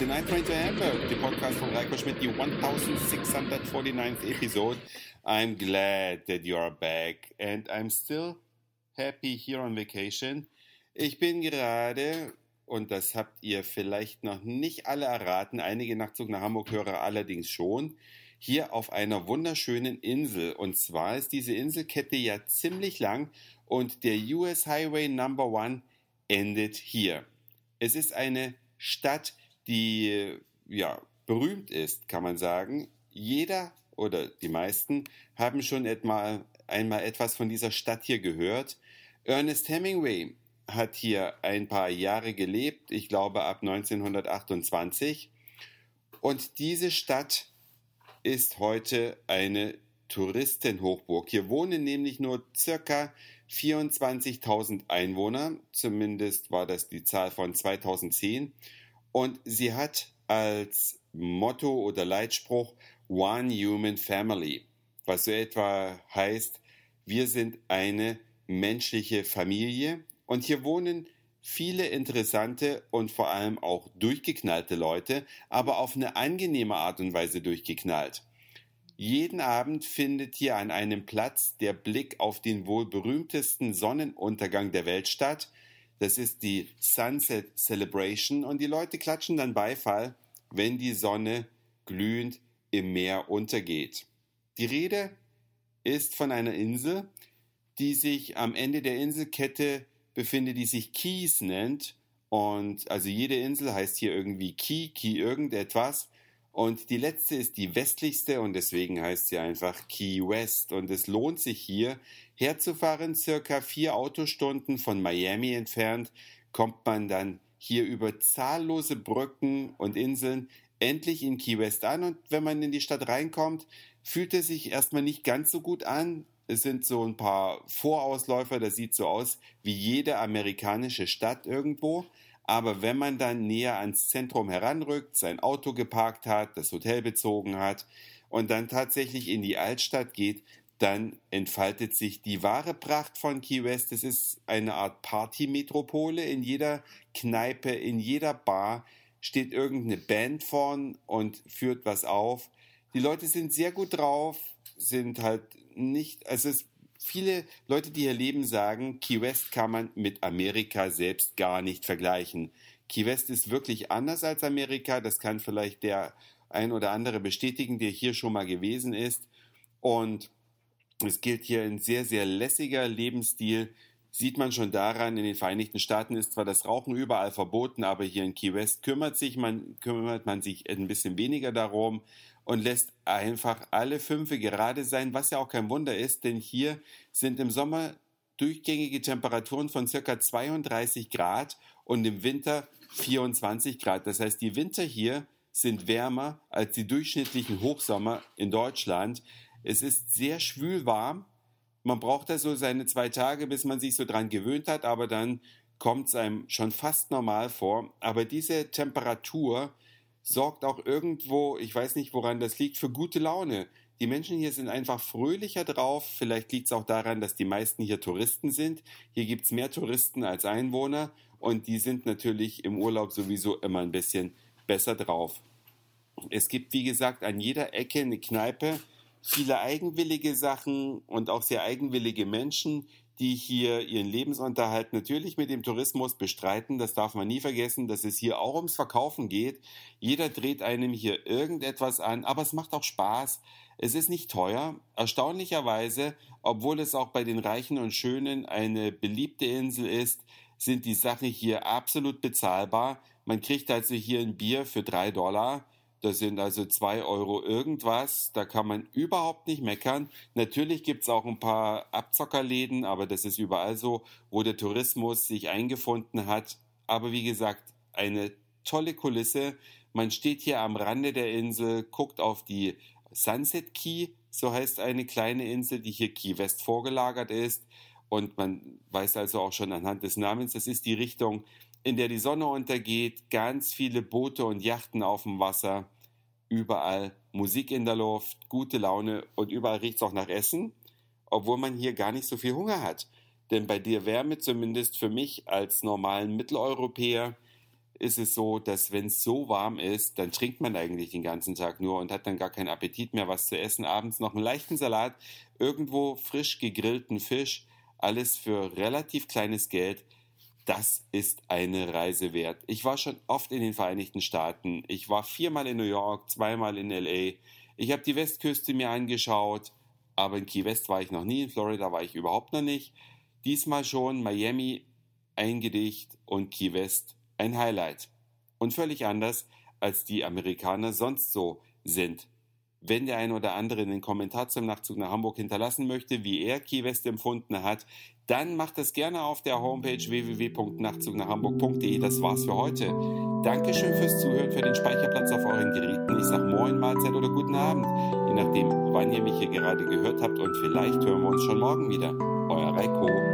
the Night Train to Hamburg, the podcast from Reiko Schmidt, the 1649th episode. I'm glad that you are back and I'm still happy here on vacation. Ich bin gerade, und das habt ihr vielleicht noch nicht alle erraten, einige Nachtzug nach Hamburg hörer allerdings schon, hier auf einer wunderschönen Insel. Und zwar ist diese Inselkette ja ziemlich lang und der US Highway Number One endet hier. Es ist eine Stadt, die ja berühmt ist, kann man sagen. Jeder oder die meisten haben schon etwa, einmal etwas von dieser Stadt hier gehört. Ernest Hemingway hat hier ein paar Jahre gelebt, ich glaube ab 1928. Und diese Stadt ist heute eine Touristenhochburg. Hier wohnen nämlich nur circa 24.000 Einwohner, zumindest war das die Zahl von 2010. Und sie hat als Motto oder Leitspruch One Human Family, was so etwa heißt, wir sind eine menschliche Familie. Und hier wohnen viele interessante und vor allem auch durchgeknallte Leute, aber auf eine angenehme Art und Weise durchgeknallt. Jeden Abend findet hier an einem Platz der Blick auf den wohl berühmtesten Sonnenuntergang der Welt statt. Das ist die Sunset Celebration und die Leute klatschen dann Beifall, wenn die Sonne glühend im Meer untergeht. Die Rede ist von einer Insel, die sich am Ende der Inselkette befindet, die sich Keys nennt. Und also jede Insel heißt hier irgendwie Key, Key irgendetwas. Und die letzte ist die westlichste und deswegen heißt sie einfach Key West. Und es lohnt sich hier herzufahren, circa vier Autostunden von Miami entfernt, kommt man dann hier über zahllose Brücken und Inseln endlich in Key West an. Und wenn man in die Stadt reinkommt, fühlt es sich erstmal nicht ganz so gut an. Es sind so ein paar Vorausläufer, das sieht so aus wie jede amerikanische Stadt irgendwo. Aber wenn man dann näher ans Zentrum heranrückt, sein Auto geparkt hat, das Hotel bezogen hat und dann tatsächlich in die Altstadt geht, dann entfaltet sich die wahre Pracht von Key West. Es ist eine Art Partymetropole. In jeder Kneipe, in jeder Bar steht irgendeine Band vorn und führt was auf. Die Leute sind sehr gut drauf, sind halt nicht, also es viele Leute, die hier leben, sagen, Key West kann man mit Amerika selbst gar nicht vergleichen. Key West ist wirklich anders als Amerika. Das kann vielleicht der ein oder andere bestätigen, der hier schon mal gewesen ist. Und es gilt hier ein sehr, sehr lässiger Lebensstil. Sieht man schon daran, in den Vereinigten Staaten ist zwar das Rauchen überall verboten, aber hier in Key West kümmert sich man, kümmert man sich ein bisschen weniger darum und lässt einfach alle Fünfe gerade sein, was ja auch kein Wunder ist, denn hier sind im Sommer durchgängige Temperaturen von circa 32 Grad und im Winter 24 Grad. Das heißt, die Winter hier sind wärmer als die durchschnittlichen Hochsommer in Deutschland. Es ist sehr schwül warm. Man braucht also seine zwei Tage, bis man sich so dran gewöhnt hat, aber dann kommt es einem schon fast normal vor. Aber diese Temperatur sorgt auch irgendwo, ich weiß nicht, woran das liegt, für gute Laune. Die Menschen hier sind einfach fröhlicher drauf. Vielleicht liegt es auch daran, dass die meisten hier Touristen sind. Hier gibt es mehr Touristen als Einwohner und die sind natürlich im Urlaub sowieso immer ein bisschen besser drauf. Es gibt, wie gesagt, an jeder Ecke eine Kneipe, viele eigenwillige Sachen und auch sehr eigenwillige Menschen, die hier ihren Lebensunterhalt natürlich mit dem Tourismus bestreiten. Das darf man nie vergessen, dass es hier auch ums Verkaufen geht. Jeder dreht einem hier irgendetwas an, aber es macht auch Spaß. Es ist nicht teuer. Erstaunlicherweise, obwohl es auch bei den Reichen und Schönen eine beliebte Insel ist, sind die Sachen hier absolut bezahlbar. Man kriegt also hier ein Bier für drei Dollar das sind also zwei Euro irgendwas. Da kann man überhaupt nicht meckern. Natürlich gibt's auch ein paar Abzockerläden, aber das ist überall so, wo der Tourismus sich eingefunden hat. Aber wie gesagt, eine tolle Kulisse. Man steht hier am Rande der Insel, guckt auf die Sunset Key, so heißt eine kleine Insel, die hier Key West vorgelagert ist. Und man weiß also auch schon anhand des Namens, das ist die Richtung, in der die Sonne untergeht, ganz viele Boote und Yachten auf dem Wasser, überall Musik in der Luft, gute Laune und überall riecht es auch nach Essen, obwohl man hier gar nicht so viel Hunger hat. Denn bei der Wärme, zumindest für mich als normalen Mitteleuropäer, ist es so, dass wenn es so warm ist, dann trinkt man eigentlich den ganzen Tag nur und hat dann gar keinen Appetit mehr, was zu essen. Abends noch einen leichten Salat, irgendwo frisch gegrillten Fisch, alles für relativ kleines Geld. Das ist eine Reise wert. Ich war schon oft in den Vereinigten Staaten. Ich war viermal in New York, zweimal in LA. Ich habe die Westküste mir angeschaut, aber in Key West war ich noch nie. In Florida war ich überhaupt noch nicht. Diesmal schon Miami, ein Gedicht und Key West ein Highlight. Und völlig anders, als die Amerikaner sonst so sind. Wenn der eine oder andere einen Kommentar zum Nachtzug nach Hamburg hinterlassen möchte, wie er Key West empfunden hat, dann macht das gerne auf der Homepage www.nachtzugnachhamburg.de. Das war's für heute. Dankeschön fürs Zuhören, für den Speicherplatz auf euren Geräten. Ich sag Moin, Mahlzeit oder guten Abend, je nachdem, wann ihr mich hier gerade gehört habt und vielleicht hören wir uns schon morgen wieder. Euer Reiko.